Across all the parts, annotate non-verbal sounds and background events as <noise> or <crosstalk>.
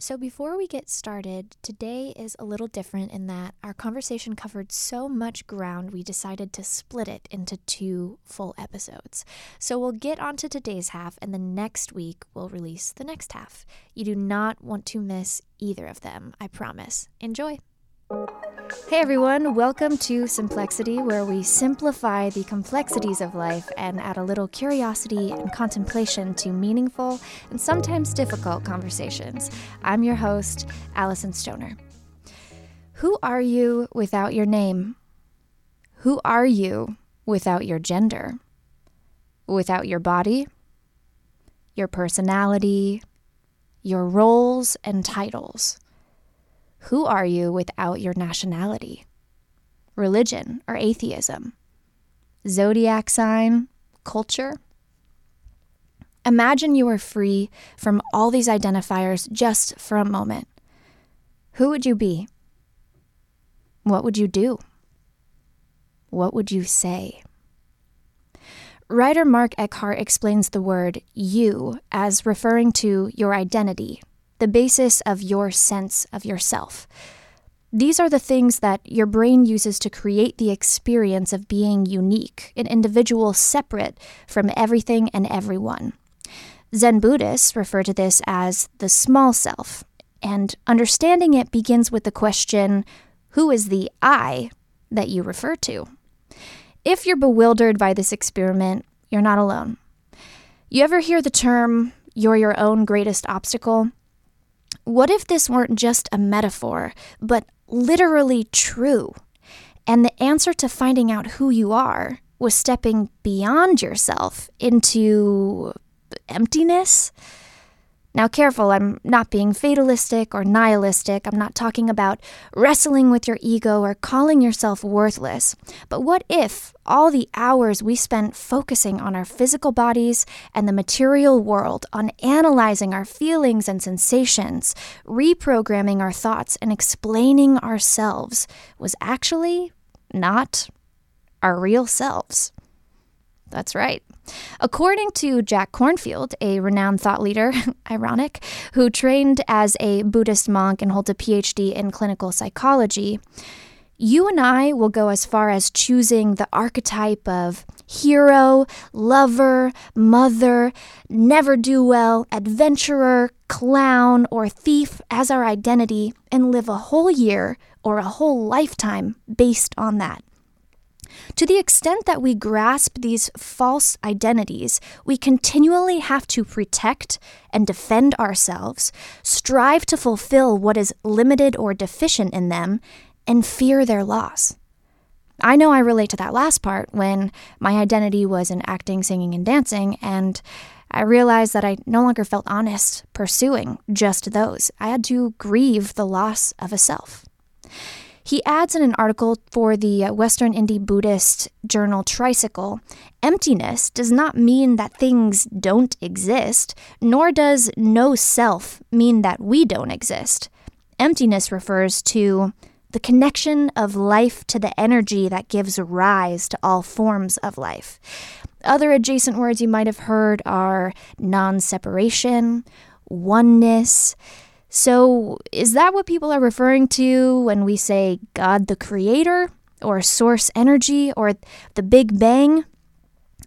So, before we get started, today is a little different in that our conversation covered so much ground we decided to split it into two full episodes. So, we'll get onto today's half, and the next week we'll release the next half. You do not want to miss either of them, I promise. Enjoy! Hey everyone, welcome to Simplexity, where we simplify the complexities of life and add a little curiosity and contemplation to meaningful and sometimes difficult conversations. I'm your host, Alyson Stoner. Who are you without your name? Who are you without your gender? Without your body? Your personality? Your roles and titles? Who are you without your nationality, religion, or atheism? Zodiac sign, culture? Imagine you were free from all these identifiers just for a moment. Who would you be? What would you do? What would you say? Writer Mark Eckhart explains the word you as referring to your identity, the basis of your sense of yourself. These are the things that your brain uses to create the experience of being unique, an individual separate from everything and everyone. Zen Buddhists refer to this as the small self, and understanding it begins with the question who is the I that you refer to? If you're bewildered by this experiment, you're not alone. You ever hear the term, you're your own greatest obstacle? What if this weren't just a metaphor, but literally true? And the answer to finding out who you are was stepping beyond yourself into emptiness? Now, careful, I'm not being fatalistic or nihilistic. I'm not talking about wrestling with your ego or calling yourself worthless. But what if all the hours we spent focusing on our physical bodies and the material world, on analyzing our feelings and sensations, reprogramming our thoughts, and explaining ourselves was actually not our real selves? That's right. According to Jack Kornfield, a renowned thought leader, <laughs> ironic, who trained as a Buddhist monk and holds a PhD in clinical psychology, you and I will go as far as choosing the archetype of hero, lover, mother, never do well, adventurer, clown, or thief as our identity and live a whole year or a whole lifetime based on that. To the extent that we grasp these false identities, we continually have to protect and defend ourselves, strive to fulfill what is limited or deficient in them, and fear their loss. I know I relate to that last part when my identity was in acting, singing, and dancing, and I realized that I no longer felt honest pursuing just those. I had to grieve the loss of a self. He adds in an article for the Western Indie Buddhist journal Tricycle emptiness does not mean that things don't exist, nor does no self mean that we don't exist. Emptiness refers to the connection of life to the energy that gives rise to all forms of life. Other adjacent words you might have heard are non separation, oneness, so, is that what people are referring to when we say God the Creator, or source energy, or the Big Bang?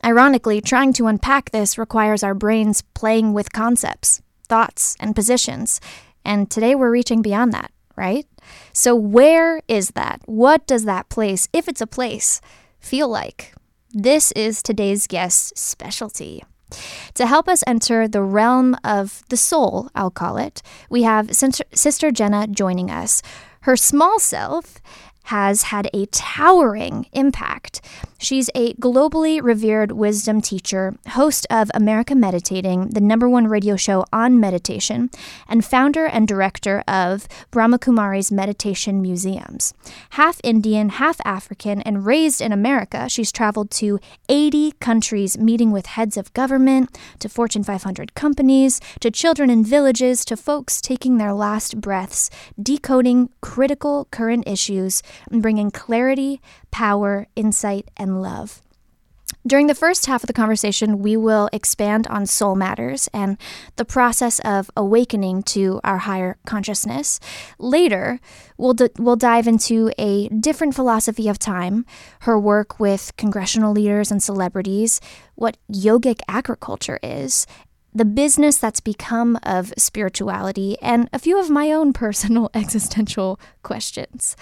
Ironically, trying to unpack this requires our brains playing with concepts, thoughts, and positions. And today we're reaching beyond that, right? So, where is that? What does that place, if it's a place, feel like? This is today's guest's specialty. To help us enter the realm of the soul, I'll call it, we have Sister Jenna joining us. Her small self has had a towering impact. She's a globally revered wisdom teacher, host of America Meditating, the number one radio show on meditation, and founder and director of Brahma Kumaris Meditation Museums. Half Indian, half African, and raised in America, she's traveled to 80 countries meeting with heads of government, to Fortune 500 companies, to children in villages, to folks taking their last breaths, decoding critical current issues, and bringing clarity, power, insight, and love. During the first half of the conversation, we will expand on soul matters and the process of awakening to our higher consciousness. Later, we'll, d- we'll dive into a different philosophy of time, her work with congressional leaders and celebrities, what yogic agriculture is, the business that's become of spirituality, and a few of my own <laughs> personal existential questions.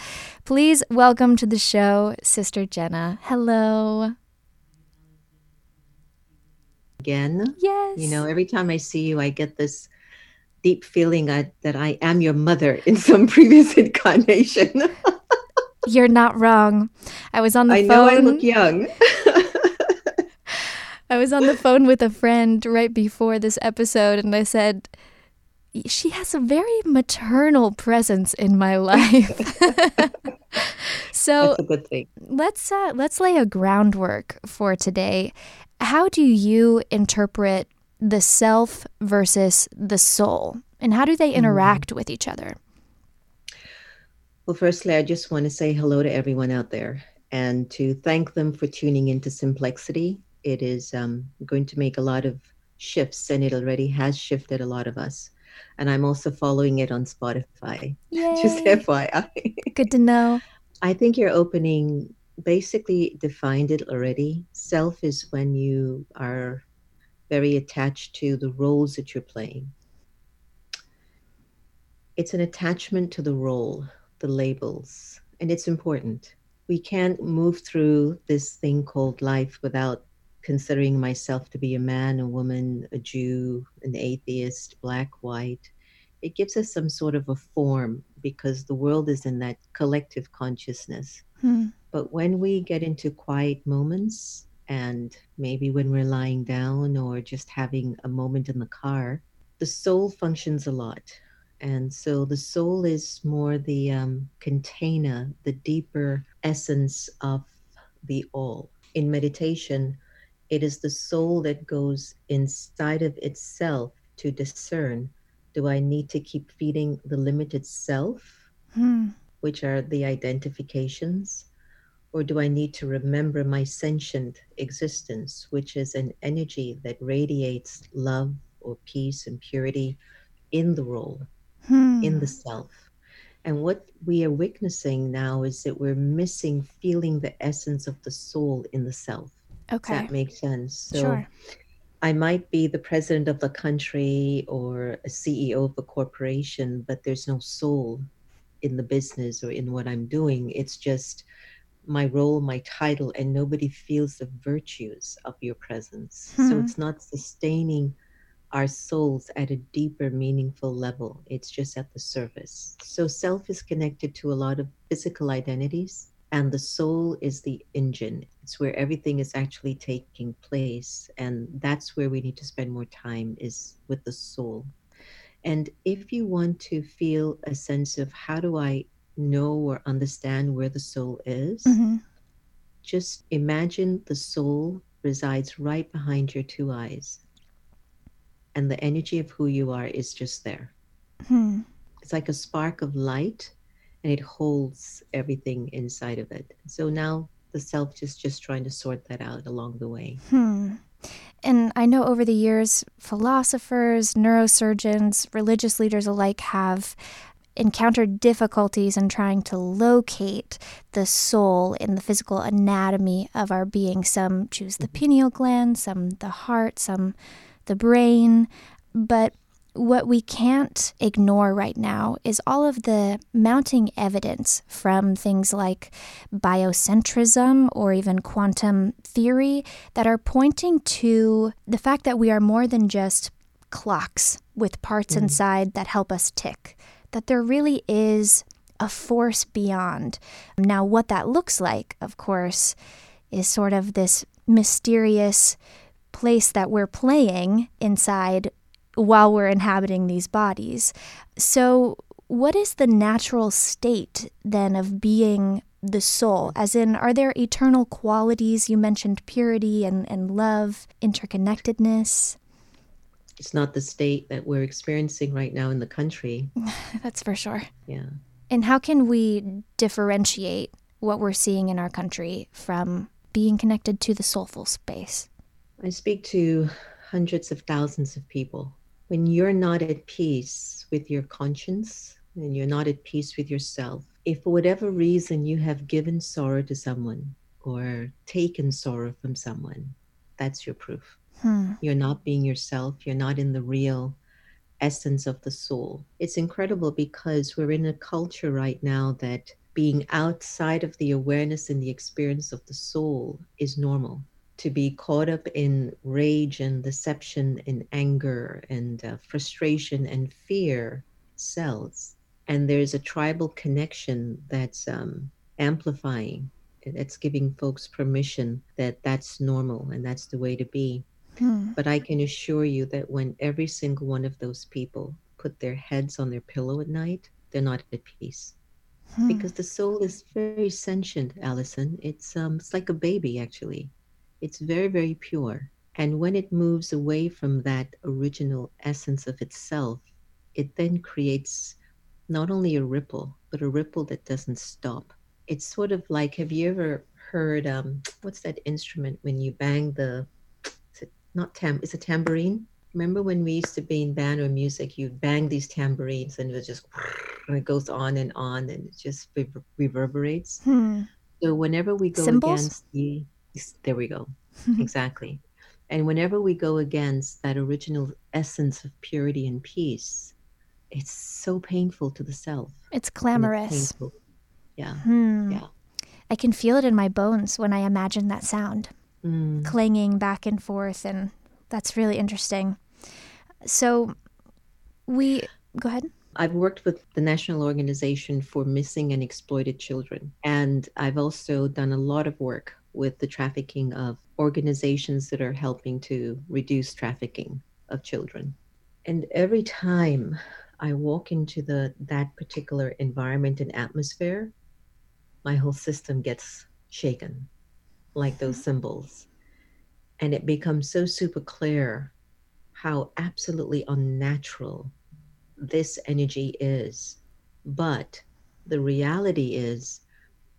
Please welcome to the show, Sister Jenna. Hello again. Yes. You know, every time I see you, I get this deep feeling I, that I am your mother in <laughs> some previous <laughs> incarnation. You're not wrong. I was on the I phone. know I look young. I was on the phone with a friend right before this episode, and I said, she has a very maternal presence in my life. <laughs> so That's a good thing. let's uh, let's lay a groundwork for today. How do you interpret the self versus the soul, and how do they interact with each other? Well, firstly, I just want to say hello to everyone out there and to thank them for tuning into Simplexity. It is um, going to make a lot of shifts, and it already has shifted a lot of us. And I'm also following it on Spotify. <laughs> Just FYI. Good to know. <laughs> I think your opening basically defined it already. Self is when you are very attached to the roles that you're playing. It's an attachment to the role, the labels, and it's important. We can't move through this thing called life without considering myself to be a man, a woman, a Jew, an atheist, black, white. It gives us some sort of a form because the world is in that collective consciousness. Hmm. But when we get into quiet moments, and maybe when we're lying down or just having a moment in the car, the soul functions a lot. And so the soul is more the um, container, the deeper essence of the all. In meditation, it is the soul that goes inside of itself to discern do I need to keep feeding the limited self, Hmm. which are the identifications, or do I need to remember my sentient existence, which is an energy that radiates love or peace and purity in the role, Hmm. in the self? And what we are witnessing now is that we're missing feeling the essence of the soul in the self. Does okay. that make sense? So Sure. I might be the president of the country or a CEO of a corporation, but there's no soul in the business or in what I'm doing. It's just my role, my title, and nobody feels the virtues of your presence. So Hmm. it's not sustaining our souls at a deeper, meaningful level. It's just at the surface. So self is connected to a lot of physical identities, and the soul is the engine. It's where everything is actually taking place, and that's where we need to spend more time is with the soul. And if you want to feel a sense of how do I know or understand where the soul is, hmm just imagine the soul resides right behind your two eyes. And the energy of who you are is just there. Hmm. It's like a spark of light and it holds everything inside of it. So now the self just just trying to sort that out along the way. Hmm. And I know over the years, philosophers, neurosurgeons, religious leaders alike have encountered difficulties in trying to locate the soul in the physical anatomy of our being. Some choose the pineal gland, some the heart, some the brain. But what we can't ignore right now is all of the mounting evidence from things like biocentrism or even quantum theory that are pointing to the fact that we are more than just clocks with parts Mm. inside that help us tick, that there really is a force beyond. Now, what that looks like, of course, is sort of this mysterious place that we're playing inside while we're inhabiting these bodies. So, what is the natural state then of being the soul? As in, are there eternal qualities? You mentioned purity and, and love, interconnectedness. It's not the state that we're experiencing right now in the country. <laughs> That's for sure. Yeah. And how can we differentiate what we're seeing in our country from being connected to the soulful space? I speak to hundreds of thousands of people. When you're not at peace with your conscience and you're not at peace with yourself, if for whatever reason you have given sorrow to someone or taken sorrow from someone, that's your proof. Hmm. You're not being yourself, you're not in the real essence of the soul. It's incredible because we're in a culture right now that being outside of the awareness and the experience of the soul is normal. To be caught up in rage and deception and anger and uh, frustration and fear sells. And there's a tribal connection that's um, amplifying. That's giving folks permission that that's normal and that's the way to be. Hmm. But I can assure you that when every single one of those people put their heads on their pillow at night, they're not at peace. Hmm. Because the soul is very sentient, Alyson. It's um it's like a baby actually. It's very, very pure. And when it moves away from that original essence of itself, it then creates not only a ripple, but a ripple that doesn't stop. It's sort of like have you ever heard um what's that instrument when you bang the it not tam it's a tambourine? Remember when we used to be in band or music, you'd bang these tambourines and it was just and it goes on and on and it just reverberates. Hmm. So whenever we go Cymbals? against the, there we go, <laughs> exactly. And whenever we go against that original essence of purity and peace, it's so painful to the self. It's clamorous. It's yeah. Hmm. Yeah. I can feel it in my bones when I imagine that sound mm. clanging back and forth. And that's really interesting. So we go ahead. I've worked with the National Organization for Missing and Exploited Children, and I've also done a lot of work with the trafficking of organizations that are helping to reduce trafficking of children. And every time I walk into the that particular environment and atmosphere, my whole system gets shaken, like those mm-hmm. cymbals. And it becomes so super clear how absolutely unnatural this energy is. But the reality is,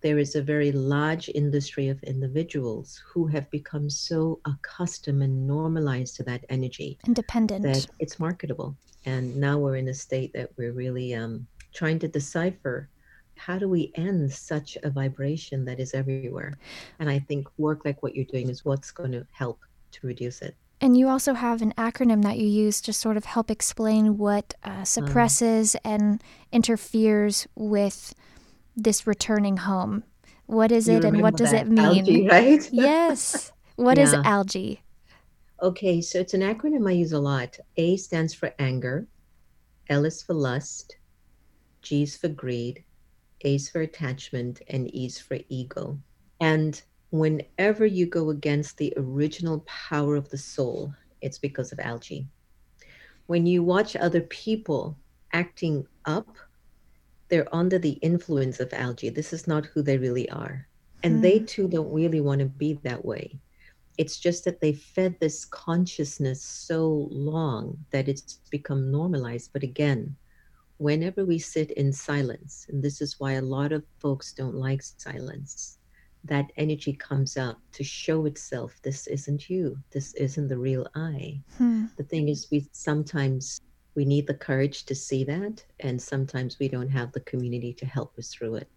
there is a very large industry of individuals who have become so accustomed and normalized to that energy independent. that it's marketable. And now we're in a state that we're really um, trying to decipher how do we end such a vibration that is everywhere. And i think work like what you're doing is what's going to help to reduce it. And you also have an acronym that you use to sort of help explain what uh, uh-huh. suppresses and interferes with this returning home. What is it and what does it mean? Algae, <laughs> right? yes. What yeah. is algae? Okay, so it's an acronym I use a lot. A stands for anger, L is for lust, G is for greed, A is for attachment, and E is for ego. And whenever you go against the original power of the soul, it's because of algae. When you watch other people acting up, they're under the influence of algae. This is not who they really are. And hmm. they too don't really want to be that way. It's just that they fed this consciousness so long that it's become normalized. But again, whenever we sit in silence, and this is why a lot of folks don't like silence, that energy comes up to show itself this isn't you this isn't the real i hmm. the thing is we sometimes we need the courage to see that and sometimes we don't have the community to help us through it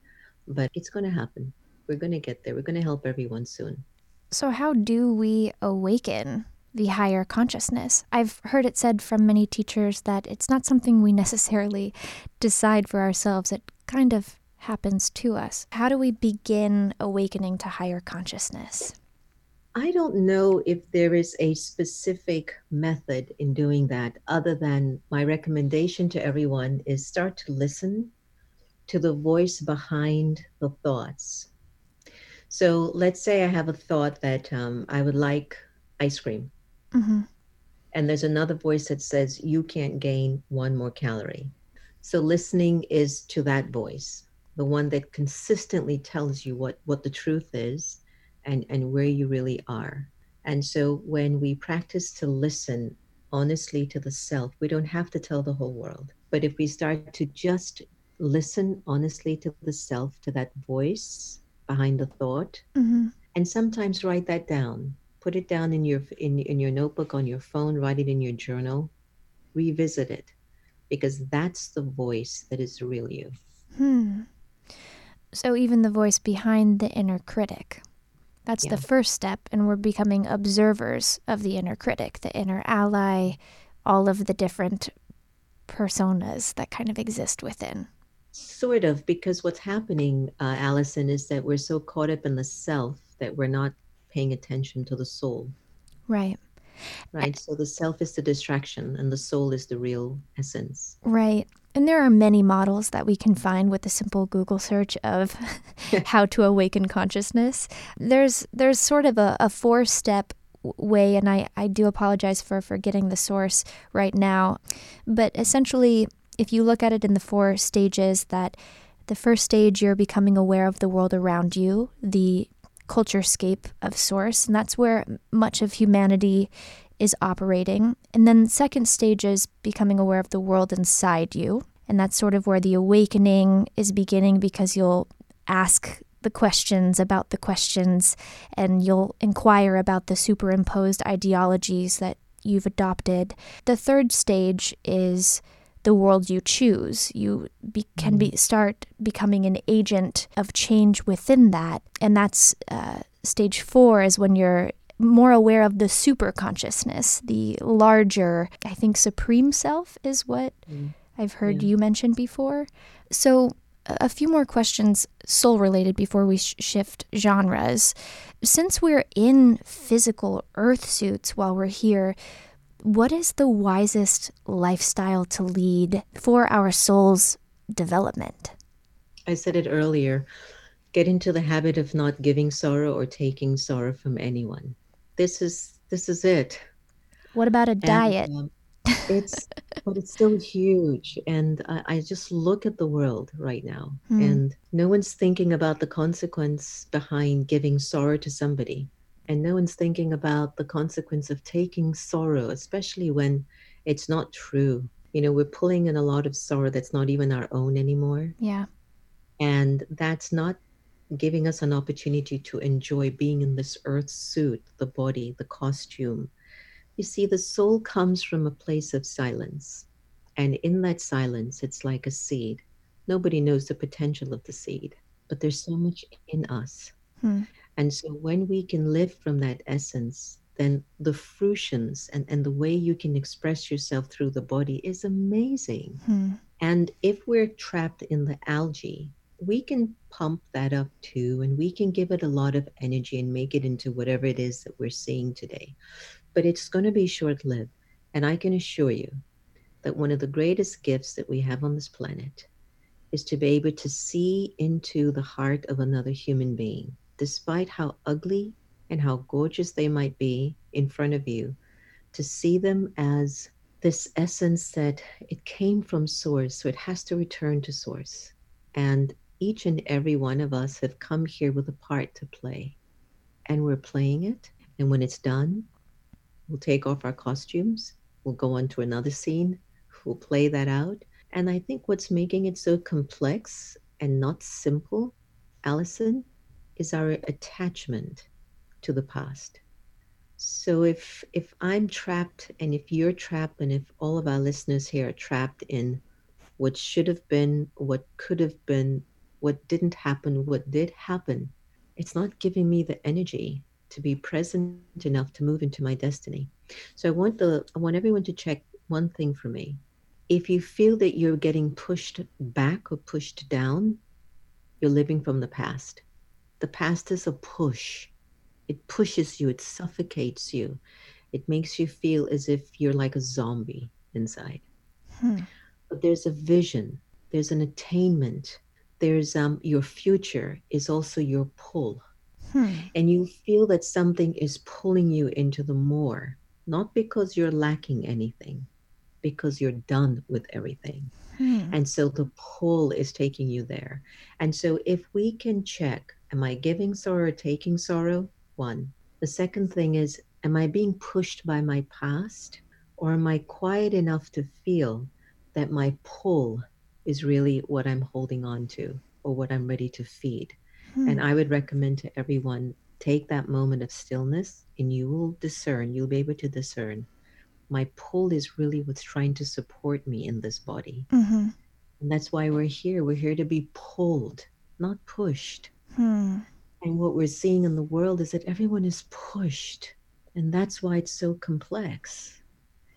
but it's going to happen we're going to get there we're going to help everyone soon so how do we awaken the higher consciousness. I've heard it said from many teachers that it's not something we necessarily decide for ourselves. It kind of happens to us. How do we begin awakening to higher consciousness? I don't know if there is a specific method in doing that, other than my recommendation to everyone is start to listen to the voice behind the thoughts. So let's say I have a thought that um, I would like ice cream. Mm-hmm. And there's another voice that says, you can't gain one more calorie. So listening is to that voice the one that consistently tells you what what the truth is and and where you really are and so when we practice to listen honestly to the self we don't have to tell the whole world but if we start to just listen honestly to the self to that voice behind the thought mm-hmm. And sometimes write that down. Put it down in your in, in your notebook on your phone, write it in your journal, revisit it. Because that's the voice that is real you. Hmm. So even the voice behind the inner critic. That's Yeah. the first step, and we're becoming observers of the inner critic, the inner ally, all of the different personas that kind of exist within. Sort of, because what's happening, uh, Alyson, is that we're so caught up in the self that we're not paying attention to the soul, Right. right? So the self is the distraction and the soul is the real essence. Right. And there are many models that we can find with a simple Google search of <laughs> <laughs> how to awaken consciousness. There's there's sort of a, a four step way, and I, I do apologize for forgetting the source right now. But essentially, if you look at it in the four stages, that the first stage you're becoming aware of the world around you, the culture scape of source, and that's where much of humanity is operating. And then second stage is becoming aware of the world inside you. And that's sort of where the awakening is beginning because you'll ask the questions about the questions and you'll inquire about the superimposed ideologies that you've adopted. The third stage is the world you choose. You be, can be, start becoming an agent of change within that. And that's uh, stage four is when you're more aware of the super consciousness, the larger, I think, supreme self is what Mm. I've heard Yeah. you mention before. So, a few more questions, soul related, before we sh- shift genres. Since we're in physical earth suits while we're here, what is the wisest lifestyle to lead for our soul's development? I said it earlier get into the habit of not giving sorrow or taking sorrow from anyone. This is this is it. What about a And, diet? um, <laughs> it's but it's still huge and I, I just look at the world right now Hmm. and no one's thinking about the consequence behind giving sorrow to somebody and no one's thinking about the consequence of taking sorrow especially when it's not true you know we're pulling in a lot of sorrow that's not even our own anymore yeah. and that's not giving us an opportunity to enjoy being in this earth suit the body the costume. You see the soul comes from a place of silence. And in that silence it's like a seed. Nobody knows the potential of the seed but there's so much in us. Hmm. and so when we can live from that essence then the fruitions and, and the way you can express yourself through the body is amazing. Hmm. and if we're trapped in the algae, we can pump that up too, and we can give it a lot of energy and make it into whatever it is that we're seeing today. But it's going to be short lived. And I can assure you that one of the greatest gifts that we have on this planet is to be able to see into the heart of another human being, despite how ugly and how gorgeous they might be in front of you, to see them as this essence that it came from source, so it has to return to source. And each and every one of us have come here with a part to play. And we're playing it. And when it's done, we'll take off our costumes, we'll go on to another scene, we'll play that out. And I think what's making it so complex and not simple, Alyson, is our attachment to the past. So if if I'm trapped and if you're trapped and if all of our listeners here are trapped in what should have been, what could have been, what didn't happen, what did happen, it's not giving me the energy to be present enough to move into my destiny. So I want the I want everyone to check one thing for me. If you feel that you're getting pushed back or pushed down, you're living from the past. The past is a push it pushes you, it suffocates you, it makes you feel as if you're like a zombie inside. Hmm. But there's a vision, there's an attainment, there's um, your future is also your pull. Hmm. And you feel that something is pulling you into the more, not because you're lacking anything, because you're done with everything. Hmm. And so the pull is taking you there. And so if we can check, am I giving sorrow or taking sorrow? One. The second thing is, am I being pushed by my past? Or am I quiet enough to feel that my pull is really what I'm holding on to or what I'm ready to feed? Hmm. And I would recommend to everyone take that moment of stillness and you will discern, you'll be able to discern my pull is really what's trying to support me in this body. Mm-hmm. And that's why we're here. We're here to be pulled, not pushed. Hmm. And what we're seeing in the world is that everyone is pushed. And that's why it's so complex.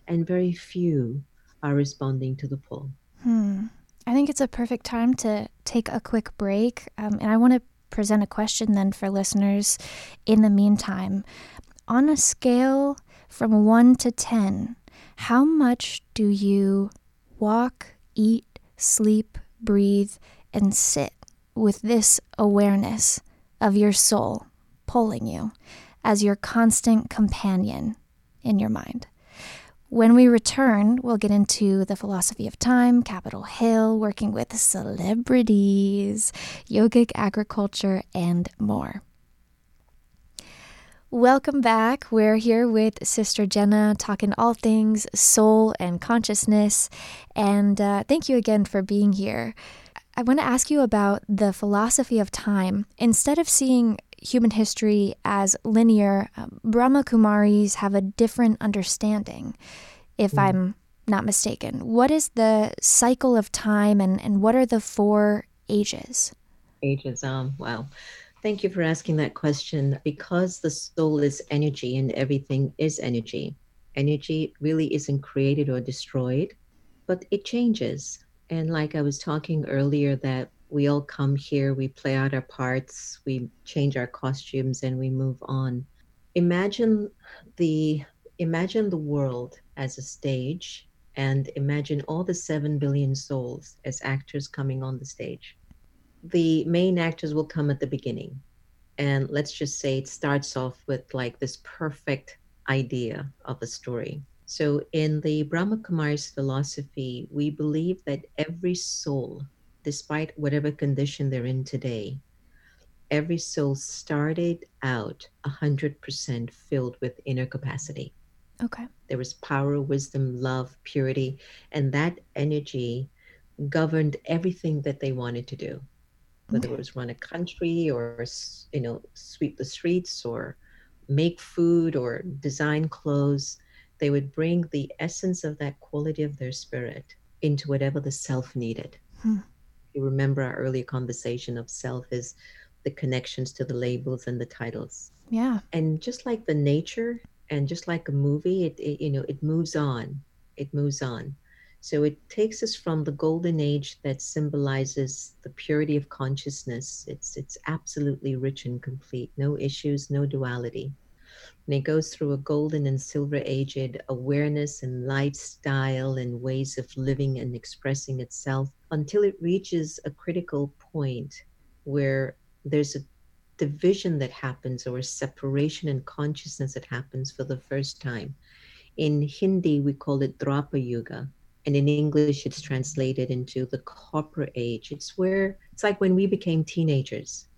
And very few are responding to the pull. Hmm. I think it's a perfect time to take a quick break. Um, and I want to present a question then for listeners in the meantime. On a scale from 1 to 10, how much do you walk, eat, sleep, breathe, and sit with this awareness of your soul pulling you as your constant companion in your mind? When we return, we'll get into the philosophy of time, Capitol Hill, working with celebrities, yogic agriculture, and more. Welcome back. We're here with Sister Jenna talking all things soul and consciousness. And uh, thank you again for being here. I want to ask you about the philosophy of time. Instead of seeing human history as linear, um, Brahma Kumaris have a different understanding, if mm. I'm not mistaken. What is the cycle of time and, and what are the four ages? Ages, um, wow. Thank you for asking that question. Because the soul is energy and everything is energy, energy really isn't created or destroyed, but it changes. And like I was talking earlier, that we all come here, we play out our parts, we change our costumes, and we move on. Imagine the imagine the world as a stage and imagine all the 7 billion souls as actors coming on the stage the main actors will come at the beginning. And let's just say it starts off with like this perfect idea of a story. So, in the Brahma Kumaris philosophy, we believe that every soul, despite whatever condition they're in today, every soul started out 100% filled with inner capacity. Okay. There was power, wisdom, love, purity, and that energy governed everything that they wanted to do whether it was run a country or you know sweep the streets or make food or design clothes they would bring the essence of that quality of their spirit into whatever the self needed hmm. You remember our earlier conversation of self is the connections to the labels and the titles. Yeah. And just like the nature and just like a movie it, it you know it moves on. It moves on. So it takes us from the golden age that symbolizes the purity of consciousness. It's it's absolutely rich and complete, no issues, no duality. And it goes through a golden and silver aged awareness and lifestyle and ways of living and expressing itself until it reaches a critical point where there's a division that happens or a separation in consciousness that happens for the first time. In Hindi, we call it Dwapara Yuga and in English it's translated into the copper age. It's where it's like when we became teenagers.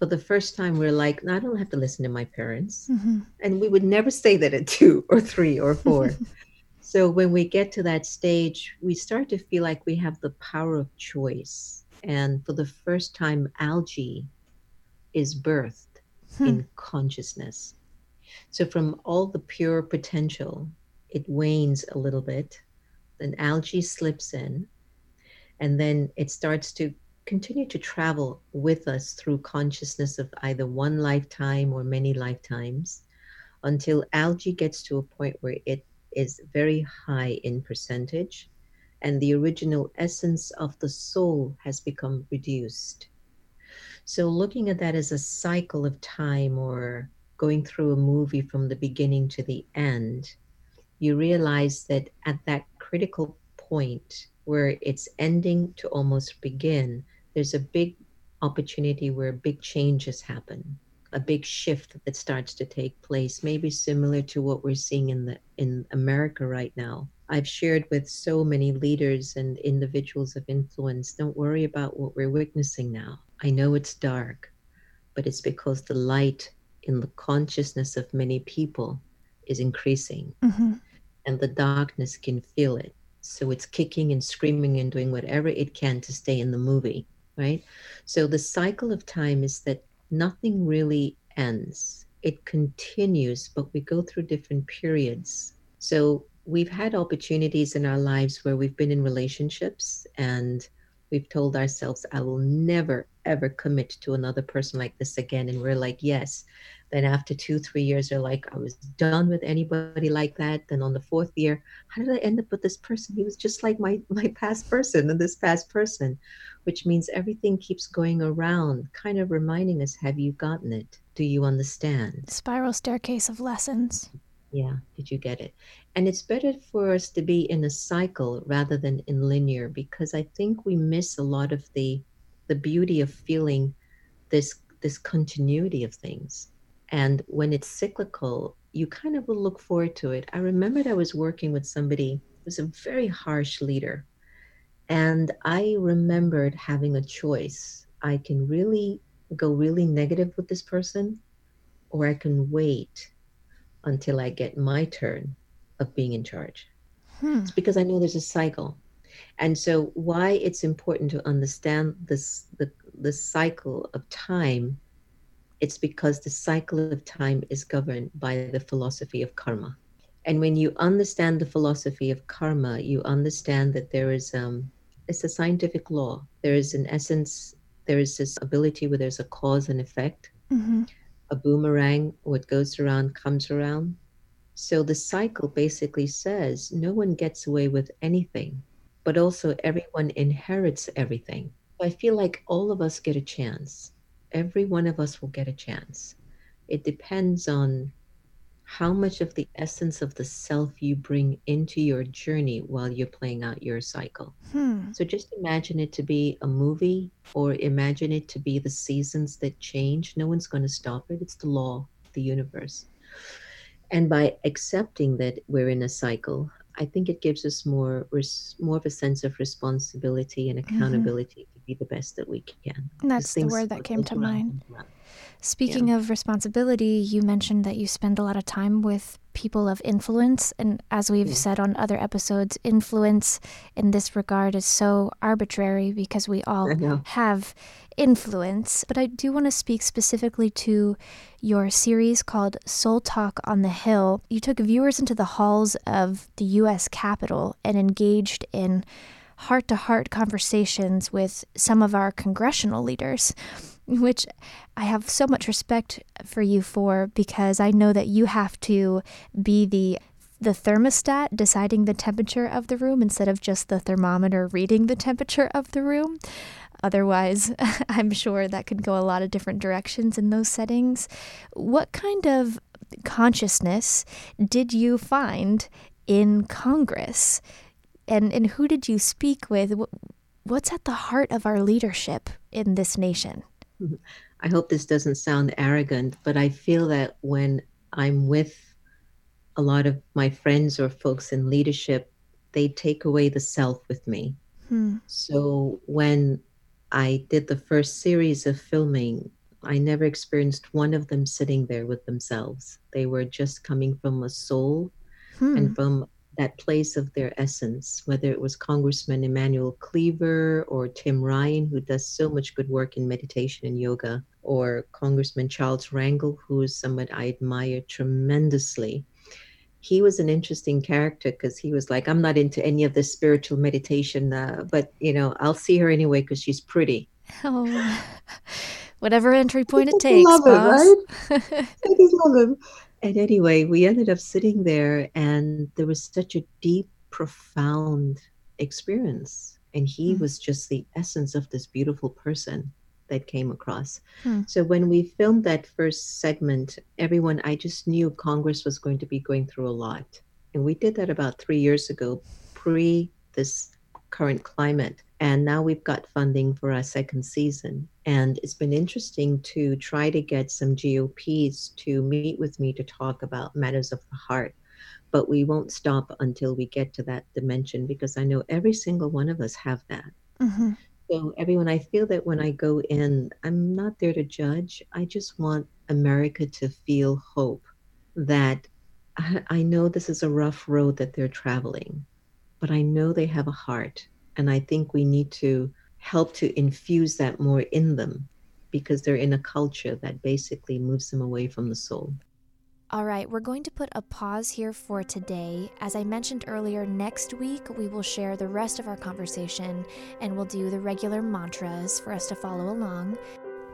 For the first time, we're like, no, I don't have to listen to my parents. Mm-hmm. And we would never say that at <laughs> two or three or four. <laughs> so when we get to that stage, we start to feel like we have the power of choice. And for the first time, algae is birthed hmm. in consciousness. So from all the pure potential, it wanes a little bit then algae slips in, and then it starts to continue to travel with us through consciousness of either one lifetime or many lifetimes until algae gets to a point where it is very high in percentage and the original essence of the soul has become reduced. So, looking at that as a cycle of time or going through a movie from the beginning to the end, you realize that at that critical point where it's ending to almost begin, there's a big opportunity where big changes happen, a big shift that starts to take place, maybe similar to what we're seeing in the in America right now. I've shared with so many leaders and individuals of influence, don't worry about what we're witnessing now. I know it's dark, but it's because the light in the consciousness of many people is increasing. Mm-hmm and the darkness can feel it. So it's kicking and screaming and doing whatever it can to stay in the movie, right? So the cycle of time is that nothing really ends. It continues, but we go through different periods. So we've had opportunities in our lives where we've been in relationships and we've told ourselves, I will never, ever commit to another person like this again. And we're like, yes. Then after two, three years, they're like, I was done with anybody like that. Then on the fourth year, how did I end up with this person? He was just like my <laughs> my past person and this past person, which means everything keeps going around, kind of reminding us, have you gotten it? Do you understand? Spiral staircase of lessons. Yeah, did you get it? And it's better for us to be in a cycle rather than in linear because I think we miss a lot of the the beauty of feeling this this continuity of things. And when it's cyclical, you kind of will look forward to it. I remembered I was working with somebody who was a very harsh leader. And I remembered having a choice. I can really go really negative with this person, or I can wait until I get my turn of being in charge. Hmm. It's because I know there's a cycle. And so why it's important to understand this the the cycle of time it's because the cycle of time is governed by the philosophy of karma. And when you understand the philosophy of karma, you understand that there is um, it's a scientific law. There is an essence, there is this ability where there's a cause and effect. Mm-hmm. A boomerang, what goes around comes around. So the cycle basically says no one gets away with anything, but also everyone inherits everything. I feel like all of us get a chance. Every one of us will get a chance. It depends on how much of the essence of the self you bring into your journey while you're playing out your cycle. Hmm. So just imagine it to be a movie or imagine it to be the seasons that change. No one's going to stop it. It's the law the universe. And by accepting that we're in a cycle, I think it gives us more more of a sense of responsibility and mm-hmm. accountability mm-hmm. Be the best that we can. That's the word that came to mind. Speaking yeah. of responsibility, you mentioned that you spend a lot of time with people of influence. And as we've yeah. said on other episodes, influence in this regard is so arbitrary because we all have influence. But I do want to speak specifically to your series called Soul Talk on the Hill. You took viewers into the halls of the U.S. Capitol and engaged in heart to heart conversations with some of our congressional leaders which I have so much respect for you for because I know that you have to be the the thermostat deciding the temperature of the room instead of just the thermometer reading the temperature of the room. Otherwise, <laughs> I'm sure that could go a lot of different directions in those settings. What kind of consciousness did you find in Congress? And, and who did you speak with? What's at the heart of our leadership in this nation? I hope this doesn't sound arrogant, but I feel that when I'm with a lot of my friends or folks in leadership, they take away the self with me. Hmm. So when I did the first series of filming, I never experienced one of them sitting there with themselves. They were just coming from a soul hmm. and from that place of their essence, whether it was Congressman Emanuel Cleaver or Tim Ryan, who does so much good work in meditation and yoga, or Congressman Charles Rangel, who is someone I admire tremendously. He was an interesting character because he was like, I'm not into any of this spiritual meditation, uh, but you know, I'll see her anyway because she's pretty. Oh, <laughs> whatever entry point it takes. Love boss. it, right? I just love him. <laughs> And anyway, we ended up sitting there, and there was such a deep, profound experience. And he mm. was just the essence of this beautiful person that came across. Hmm. So when we filmed that first segment, everyone, I just knew Congress was going to be going through a lot. And we did that about three years ago, pre this current climate. And now we've got funding for our second season. And it's been interesting to try to get some GOPs to meet with me to talk about matters of the heart. But we won't stop until we get to that dimension because I know every single one of us have that. Mm-hmm. So, everyone, I feel that when I go in, I'm not there to judge. I just want America to feel hope that I, I know this is a rough road that they're traveling, but I know they have a heart and I think we need to help to infuse that more in them because they're in a culture that basically moves them away from the soul. All right, we're going to put a pause here for today. As I mentioned earlier, next week we will share the rest of our conversation and we'll do the regular mantras for us to follow along.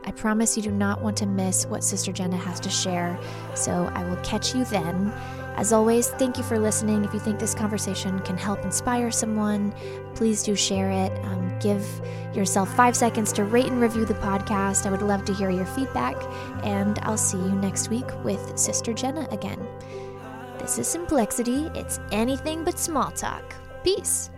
I promise you do not want to miss what Sister Jenna has to share, so I will catch you then. As always, thank you for listening. If you think this conversation can help inspire someone, please do share it. Um, give yourself five seconds to rate and review the podcast. I would love to hear your feedback, and I'll see you next week with Sister Jenna again. This is Simplexity. It's anything but small talk. Peace.